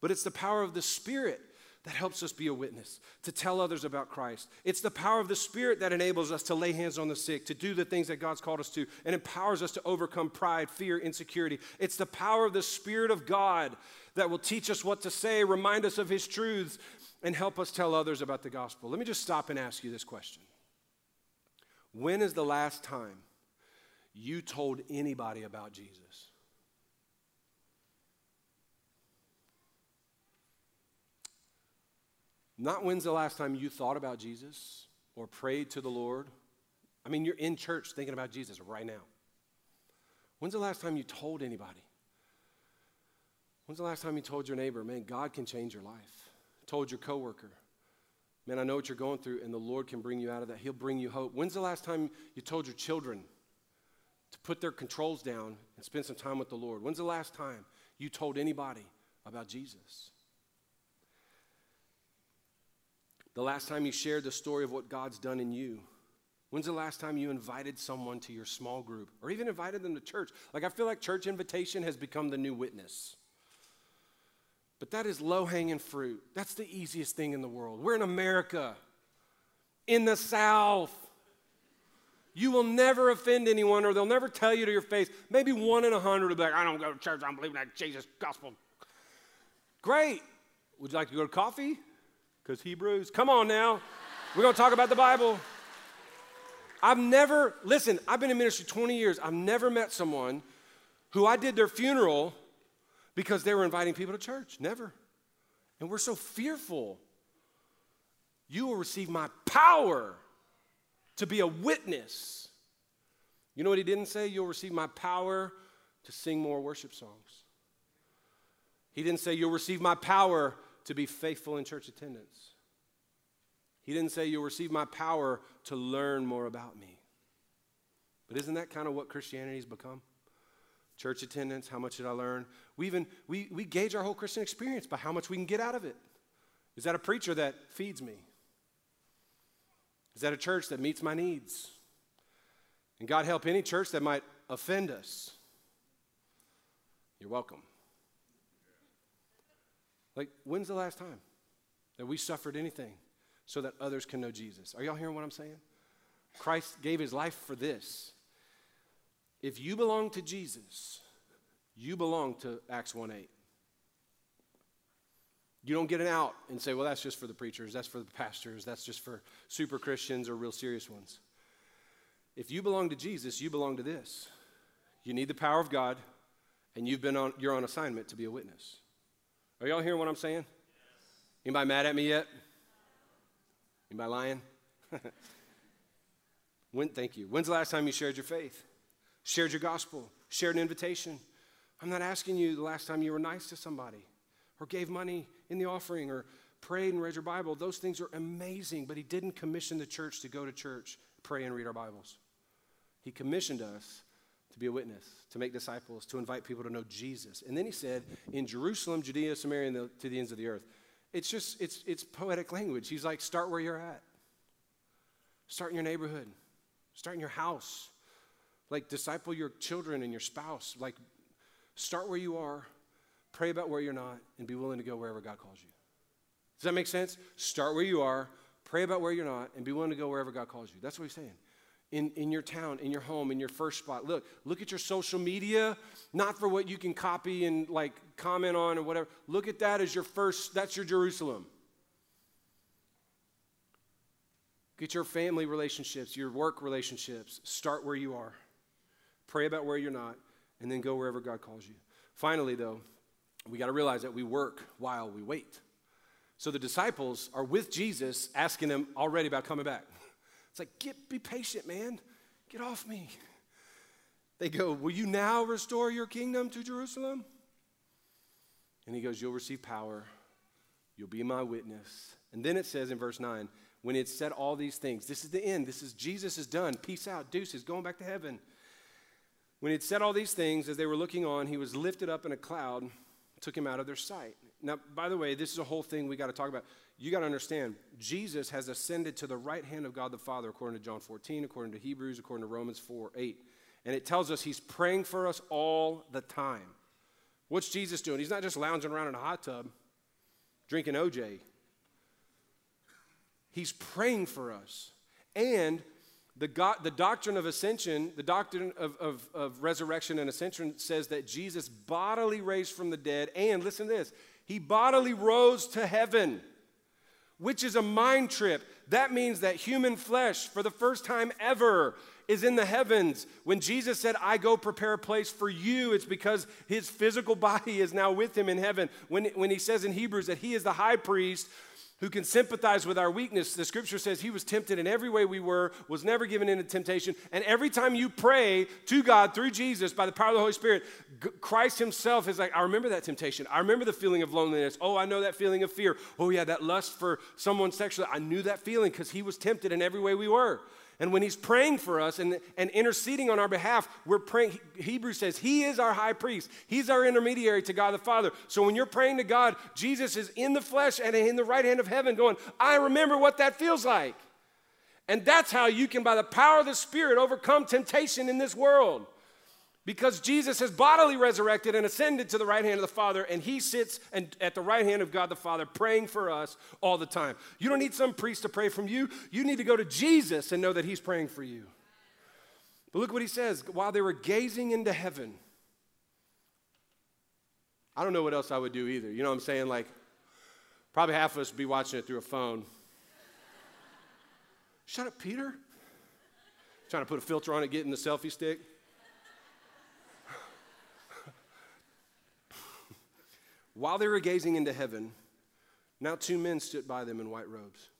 But it's the power of the Spirit that helps us be a witness, to tell others about Christ. It's the power of the Spirit that enables us to lay hands on the sick, to do the things that God's called us to, and empowers us to overcome pride, fear, insecurity. It's the power of the Spirit of God that will teach us what to say, remind us of His truths, and help us tell others about the gospel. Let me just stop and ask you this question When is the last time you told anybody about Jesus. Not when's the last time you thought about Jesus or prayed to the Lord. I mean, you're in church thinking about Jesus right now. When's the last time you told anybody? When's the last time you told your neighbor, man, God can change your life? Told your coworker, man, I know what you're going through, and the Lord can bring you out of that. He'll bring you hope. When's the last time you told your children, to put their controls down and spend some time with the Lord? When's the last time you told anybody about Jesus? The last time you shared the story of what God's done in you? When's the last time you invited someone to your small group or even invited them to church? Like, I feel like church invitation has become the new witness. But that is low hanging fruit. That's the easiest thing in the world. We're in America, in the South. You will never offend anyone, or they'll never tell you to your face. Maybe one in a hundred will be like, I don't go to church, I'm believing that Jesus gospel. Great. Would you like to go to coffee? Because Hebrews. Come on now. We're going to talk about the Bible. I've never, listen, I've been in ministry 20 years. I've never met someone who I did their funeral because they were inviting people to church. Never. And we're so fearful. You will receive my power to be a witness. You know what he didn't say? You'll receive my power to sing more worship songs. He didn't say, You'll receive my power to be faithful in church attendance. He didn't say, You'll receive my power to learn more about me. But isn't that kind of what Christianity has become? Church attendance, how much did I learn? We even we, we gauge our whole Christian experience by how much we can get out of it. Is that a preacher that feeds me? Is that a church that meets my needs? And God help any church that might offend us. You're welcome. Like, when's the last time that we suffered anything so that others can know Jesus. Are y'all hearing what I'm saying? Christ gave his life for this. If you belong to Jesus, you belong to Acts 1 8. You don't get an out and say, well, that's just for the preachers, that's for the pastors, that's just for super Christians or real serious ones. If you belong to Jesus, you belong to this. You need the power of God, and you've been on, you're on assignment to be a witness. Are y'all hearing what I'm saying? Anybody mad at me yet? Anybody lying? when, thank you. When's the last time you shared your faith? Shared your gospel? Shared an invitation? I'm not asking you the last time you were nice to somebody or gave money in the offering or prayed and read your Bible. Those things are amazing, but he didn't commission the church to go to church, pray, and read our Bibles. He commissioned us to be a witness, to make disciples, to invite people to know Jesus. And then he said, in Jerusalem, Judea, Samaria, and the, to the ends of the earth. It's just, it's, it's poetic language. He's like, start where you're at. Start in your neighborhood. Start in your house. Like, disciple your children and your spouse. Like, start where you are, pray about where you're not, and be willing to go wherever God calls you. Does that make sense? Start where you are, pray about where you're not, and be willing to go wherever God calls you. That's what he's saying in, in your town, in your home, in your first spot. Look, look at your social media, not for what you can copy and like comment on or whatever. Look at that as your first, that's your Jerusalem. Get your family relationships, your work relationships. Start where you are. Pray about where you're not, and then go wherever God calls you. Finally, though, we got to realize that we work while we wait. So the disciples are with Jesus, asking him already about coming back. It's like, get, be patient, man. Get off me. They go, Will you now restore your kingdom to Jerusalem? And he goes, You'll receive power. You'll be my witness. And then it says in verse 9, when it said all these things, this is the end. This is Jesus is done. Peace out. Deuces, going back to heaven. When it said all these things, as they were looking on, he was lifted up in a cloud, took him out of their sight. Now, by the way, this is a whole thing we got to talk about you got to understand, Jesus has ascended to the right hand of God the Father, according to John 14, according to Hebrews, according to Romans 4 8. And it tells us he's praying for us all the time. What's Jesus doing? He's not just lounging around in a hot tub drinking OJ. He's praying for us. And the, God, the doctrine of ascension, the doctrine of, of, of resurrection and ascension says that Jesus bodily raised from the dead, and listen to this, he bodily rose to heaven which is a mind trip. That means that human flesh, for the first time ever, is in the heavens. When Jesus said, I go prepare a place for you, it's because his physical body is now with him in heaven. When, when he says in Hebrews that he is the high priest who can sympathize with our weakness. The scripture says he was tempted in every way we were, was never given into temptation. And every time you pray to God through Jesus by the power of the Holy Spirit, Christ himself is like, I remember that temptation. I remember the feeling of loneliness. Oh, I know that feeling of fear. Oh, yeah, that lust for someone sexually. I knew that feeling because he was tempted in every way we were. And when he's praying for us and, and interceding on our behalf, we're praying. Hebrews says he is our high priest, he's our intermediary to God the Father. So when you're praying to God, Jesus is in the flesh and in the right hand of heaven going, I remember what that feels like. And that's how you can, by the power of the Spirit, overcome temptation in this world. Because Jesus has bodily resurrected and ascended to the right hand of the Father, and he sits and, at the right hand of God the Father praying for us all the time. You don't need some priest to pray from you. You need to go to Jesus and know that he's praying for you. But look what he says while they were gazing into heaven. I don't know what else I would do either. You know what I'm saying? Like, probably half of us would be watching it through a phone. Shut up, Peter. Trying to put a filter on it, getting the selfie stick. While they were gazing into heaven, now two men stood by them in white robes.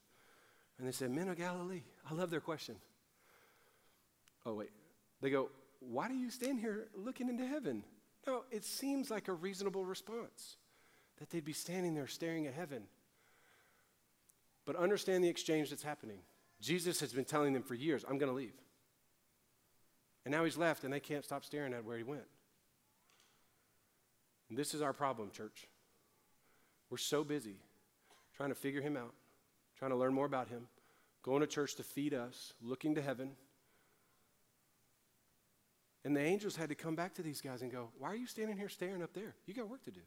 And they said, Men of Galilee. I love their question. Oh, wait. They go, Why do you stand here looking into heaven? No, it seems like a reasonable response that they'd be standing there staring at heaven. But understand the exchange that's happening. Jesus has been telling them for years, I'm going to leave. And now he's left, and they can't stop staring at where he went. And this is our problem, church. We're so busy trying to figure him out, trying to learn more about him, going to church to feed us, looking to heaven. And the angels had to come back to these guys and go, Why are you standing here staring up there? You got work to do.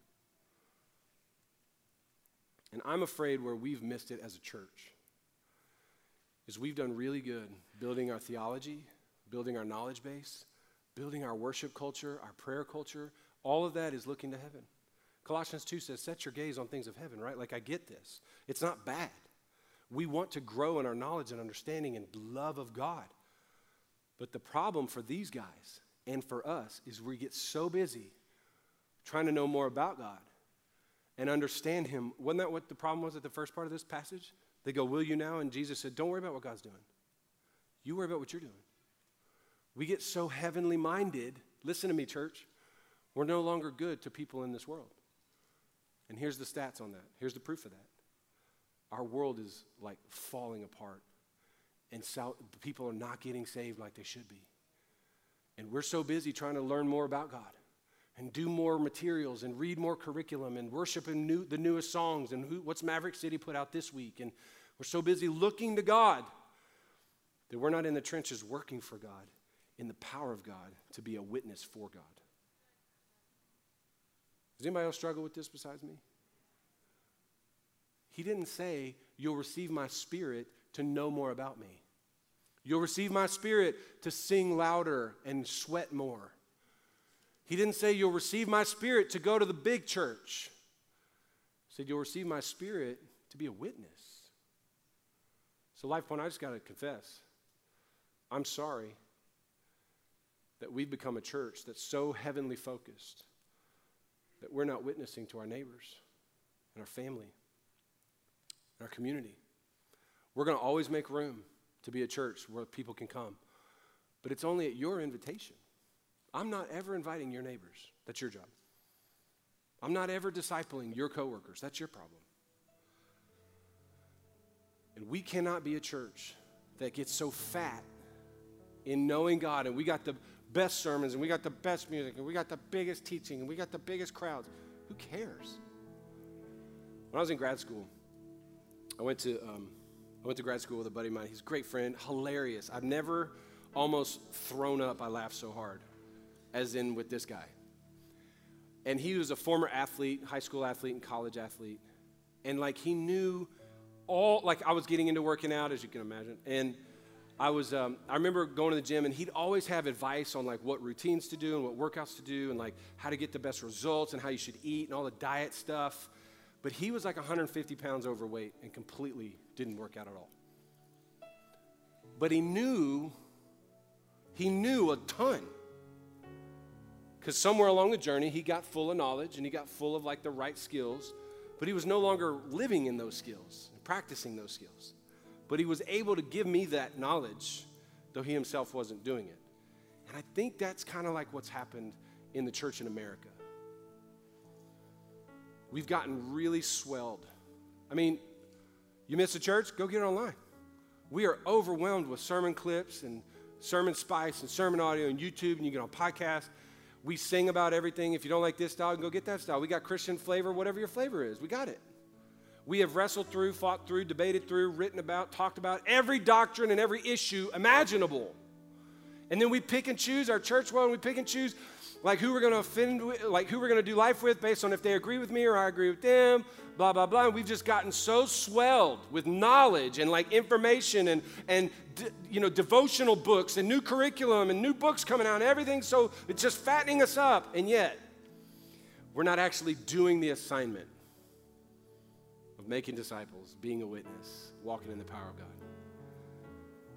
And I'm afraid where we've missed it as a church is we've done really good building our theology, building our knowledge base, building our worship culture, our prayer culture, all of that is looking to heaven. Colossians 2 says, Set your gaze on things of heaven, right? Like, I get this. It's not bad. We want to grow in our knowledge and understanding and love of God. But the problem for these guys and for us is we get so busy trying to know more about God and understand Him. Wasn't that what the problem was at the first part of this passage? They go, Will you now? And Jesus said, Don't worry about what God's doing. You worry about what you're doing. We get so heavenly minded. Listen to me, church. We're no longer good to people in this world. And here's the stats on that. Here's the proof of that. Our world is like falling apart, and so, people are not getting saved like they should be. And we're so busy trying to learn more about God and do more materials and read more curriculum and worship in new, the newest songs and who, what's Maverick City put out this week. And we're so busy looking to God that we're not in the trenches working for God, in the power of God, to be a witness for God. Does anybody else struggle with this besides me? He didn't say, You'll receive my spirit to know more about me. You'll receive my spirit to sing louder and sweat more. He didn't say, You'll receive my spirit to go to the big church. He said, You'll receive my spirit to be a witness. So, Life Point, I just got to confess I'm sorry that we've become a church that's so heavenly focused that we're not witnessing to our neighbors and our family and our community. We're going to always make room to be a church where people can come, but it's only at your invitation. I'm not ever inviting your neighbors. That's your job. I'm not ever discipling your coworkers. That's your problem. And we cannot be a church that gets so fat in knowing God and we got the best sermons and we got the best music and we got the biggest teaching and we got the biggest crowds. Who cares? When I was in grad school, I went to um, I went to grad school with a buddy of mine. He's a great friend, hilarious. I've never almost thrown up. I laughed so hard, as in with this guy. And he was a former athlete, high school athlete, and college athlete, and like he knew all. Like I was getting into working out, as you can imagine, and I was, um, I remember going to the gym and he'd always have advice on like what routines to do and what workouts to do and like how to get the best results and how you should eat and all the diet stuff. But he was like 150 pounds overweight and completely didn't work out at all. But he knew, he knew a ton. Because somewhere along the journey, he got full of knowledge and he got full of like the right skills, but he was no longer living in those skills and practicing those skills. But he was able to give me that knowledge, though he himself wasn't doing it. And I think that's kind of like what's happened in the church in America. We've gotten really swelled. I mean, you miss a church? Go get it online. We are overwhelmed with sermon clips and sermon spice and sermon audio and YouTube, and you get on podcasts. We sing about everything. If you don't like this style, go get that style. We got Christian flavor, whatever your flavor is. We got it. We have wrestled through, fought through, debated through, written about, talked about every doctrine and every issue imaginable. And then we pick and choose our church well, and we pick and choose like who we're going to offend like who we're going to do life with based on if they agree with me or I agree with them, blah, blah, blah. And we've just gotten so swelled with knowledge and like information and, and you know, devotional books and new curriculum and new books coming out and everything. So it's just fattening us up. And yet, we're not actually doing the assignment making disciples, being a witness, walking in the power of God.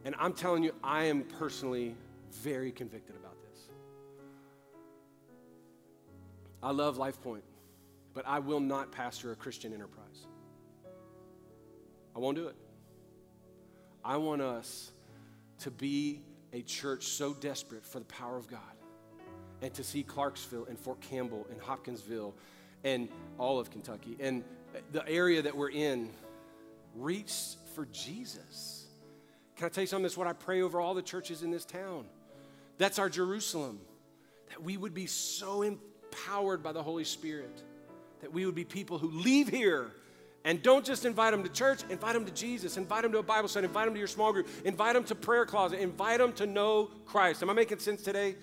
And I'm telling you, I am personally very convicted about this. I love Life Point, but I will not pastor a Christian enterprise. I won't do it. I want us to be a church so desperate for the power of God and to see Clarksville and Fort Campbell and Hopkinsville and all of Kentucky and the area that we're in reach for Jesus. Can I tell you something? That's what I pray over all the churches in this town. That's our Jerusalem. That we would be so empowered by the Holy Spirit, that we would be people who leave here and don't just invite them to church, invite them to Jesus, invite them to a Bible study, invite them to your small group, invite them to prayer closet, invite them to know Christ. Am I making sense today?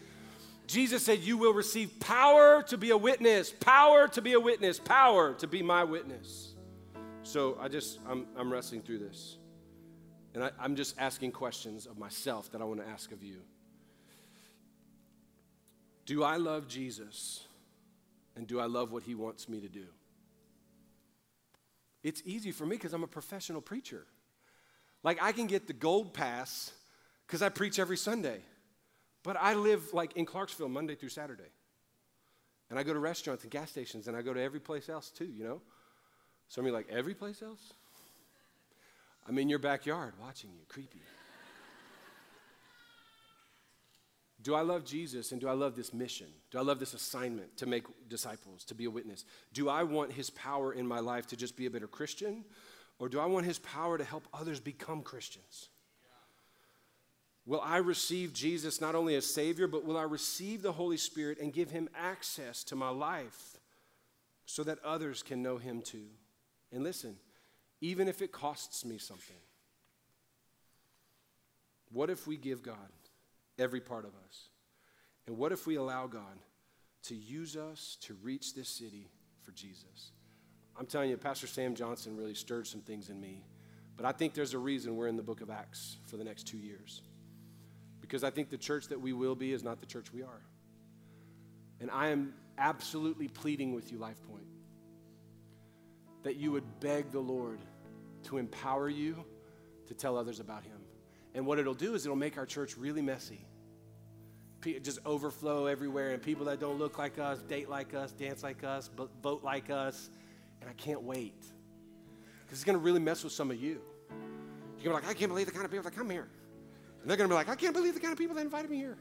Jesus said, You will receive power to be a witness, power to be a witness, power to be my witness. So I just, I'm, I'm wrestling through this. And I, I'm just asking questions of myself that I want to ask of you. Do I love Jesus? And do I love what he wants me to do? It's easy for me because I'm a professional preacher. Like, I can get the gold pass because I preach every Sunday. But I live like in Clarksville Monday through Saturday. And I go to restaurants and gas stations and I go to every place else too, you know? Some of you like, every place else? I'm in your backyard watching you, creepy. Do I love Jesus and do I love this mission? Do I love this assignment to make disciples, to be a witness? Do I want his power in my life to just be a better Christian? Or do I want his power to help others become Christians? Will I receive Jesus not only as Savior, but will I receive the Holy Spirit and give him access to my life so that others can know him too? And listen, even if it costs me something, what if we give God every part of us. And what if we allow God to use us to reach this city for Jesus? I'm telling you, Pastor Sam Johnson really stirred some things in me. But I think there's a reason we're in the book of Acts for the next two years. Because I think the church that we will be is not the church we are. And I am absolutely pleading with you, Life Point, that you would beg the Lord to empower you to tell others about Him. And what it'll do is it'll make our church really messy. Just overflow everywhere, and people that don't look like us, date like us, dance like us, vote like us. And I can't wait. Because it's going to really mess with some of you. You're going to be like, I can't believe the kind of people that come here. And they're going to be like, I can't believe the kind of people that invited me here.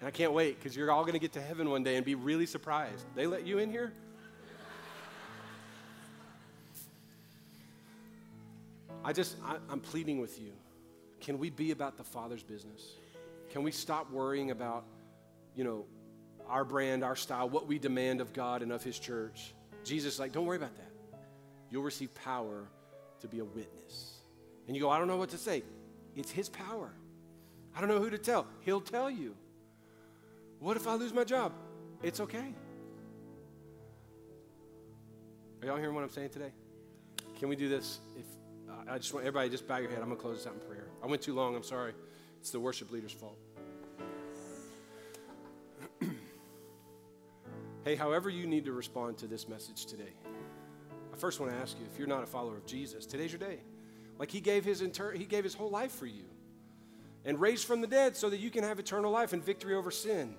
And I can't wait because you're all going to get to heaven one day and be really surprised. They let you in here? I just, I, am pleading with you. Can we be about the Father's business? Can we stop worrying about, you know, our brand, our style, what we demand of God and of His church? Jesus, like, don't worry about that. You'll receive power to be a witness. And you go, I don't know what to say. It's His power. I don't know who to tell. He'll tell you. What if I lose my job? It's okay. Are y'all hearing what I'm saying today? Can we do this? If I just want everybody just bow your head. I'm to close this out in prayer. I went too long. I'm sorry. It's the worship leader's fault. hey, however you need to respond to this message today, I first want to ask you if you're not a follower of Jesus, today's your day. Like he gave his inter- he gave his whole life for you and raised from the dead so that you can have eternal life and victory over sin.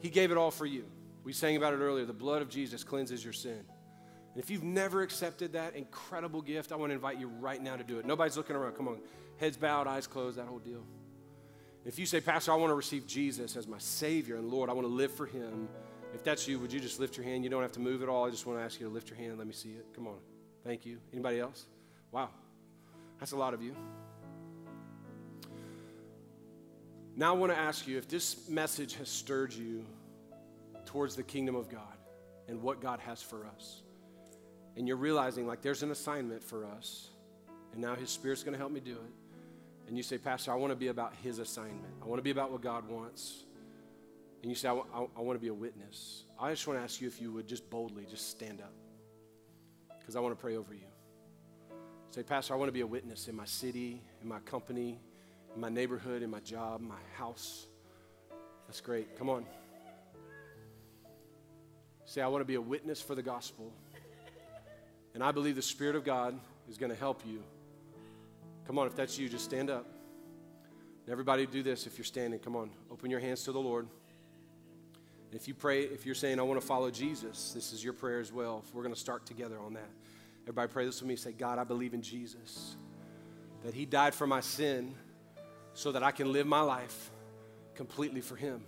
He gave it all for you. We sang about it earlier. The blood of Jesus cleanses your sin. And if you've never accepted that incredible gift, I want to invite you right now to do it. Nobody's looking around. Come on. Heads bowed, eyes closed, that whole deal. If you say, Pastor, I want to receive Jesus as my Savior and Lord, I want to live for Him. If that's you, would you just lift your hand? You don't have to move at all. I just want to ask you to lift your hand. Let me see it. Come on. Thank you. Anybody else? Wow. That's a lot of you. Now I want to ask you if this message has stirred you towards the kingdom of God and what God has for us, and you're realizing like there's an assignment for us, and now His Spirit's going to help me do it, and you say, Pastor, I want to be about His assignment, I want to be about what God wants, and you say, I, want to be a witness, I just want to ask you if you would just boldly just stand up because I want to pray over you. Say, Pastor, I want to be a witness in my city, in my company, in my neighborhood, in my job, my house. That's great. Come on. Say, I want to be a witness for the gospel. And I believe the Spirit of God is going to help you. Come on, if that's you, just stand up. everybody do this if you're standing. Come on, open your hands to the Lord. If you pray, if you're saying, I want to follow Jesus, this is your prayer as well. We're going to start together on that. Everybody pray this with me. Say, God, I believe in Jesus, that He died for my sin so that I can live my life completely for Him.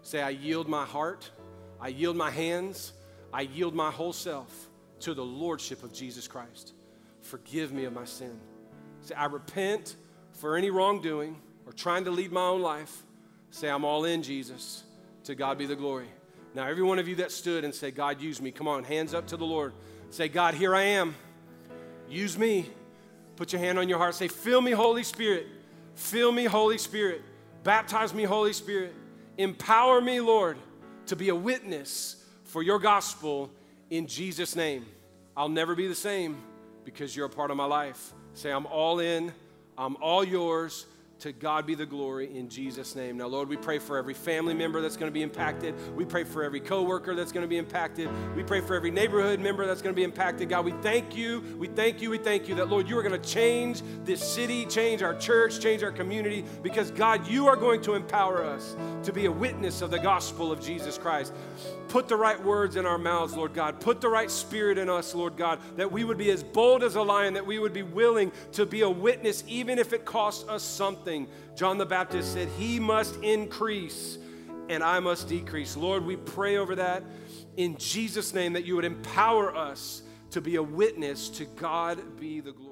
Say, I yield my heart, I yield my hands, I yield my whole self to the Lordship of Jesus Christ. Forgive me of my sin. Say, I repent for any wrongdoing or trying to lead my own life. Say, I'm all in, Jesus. To God be the glory. Now, every one of you that stood and said, God, use me, come on, hands up to the Lord. Say, God, here I am. Use me. Put your hand on your heart. Say, Fill me, Holy Spirit. Fill me, Holy Spirit. Baptize me, Holy Spirit. Empower me, Lord, to be a witness for your gospel in Jesus' name. I'll never be the same because you're a part of my life. Say, I'm all in, I'm all yours. To God be the glory in Jesus' name. Now, Lord, we pray for every family member that's going to be impacted. We pray for every coworker that's going to be impacted. We pray for every neighborhood member that's going to be impacted. God, we thank you. We thank you. We thank you that, Lord, you are going to change this city, change our church, change our community, because, God, you are going to empower us to be a witness of the gospel of Jesus Christ. Put the right words in our mouths, Lord God. Put the right spirit in us, Lord God, that we would be as bold as a lion, that we would be willing to be a witness, even if it costs us something. John the Baptist said, He must increase and I must decrease. Lord, we pray over that in Jesus' name that you would empower us to be a witness to God be the glory.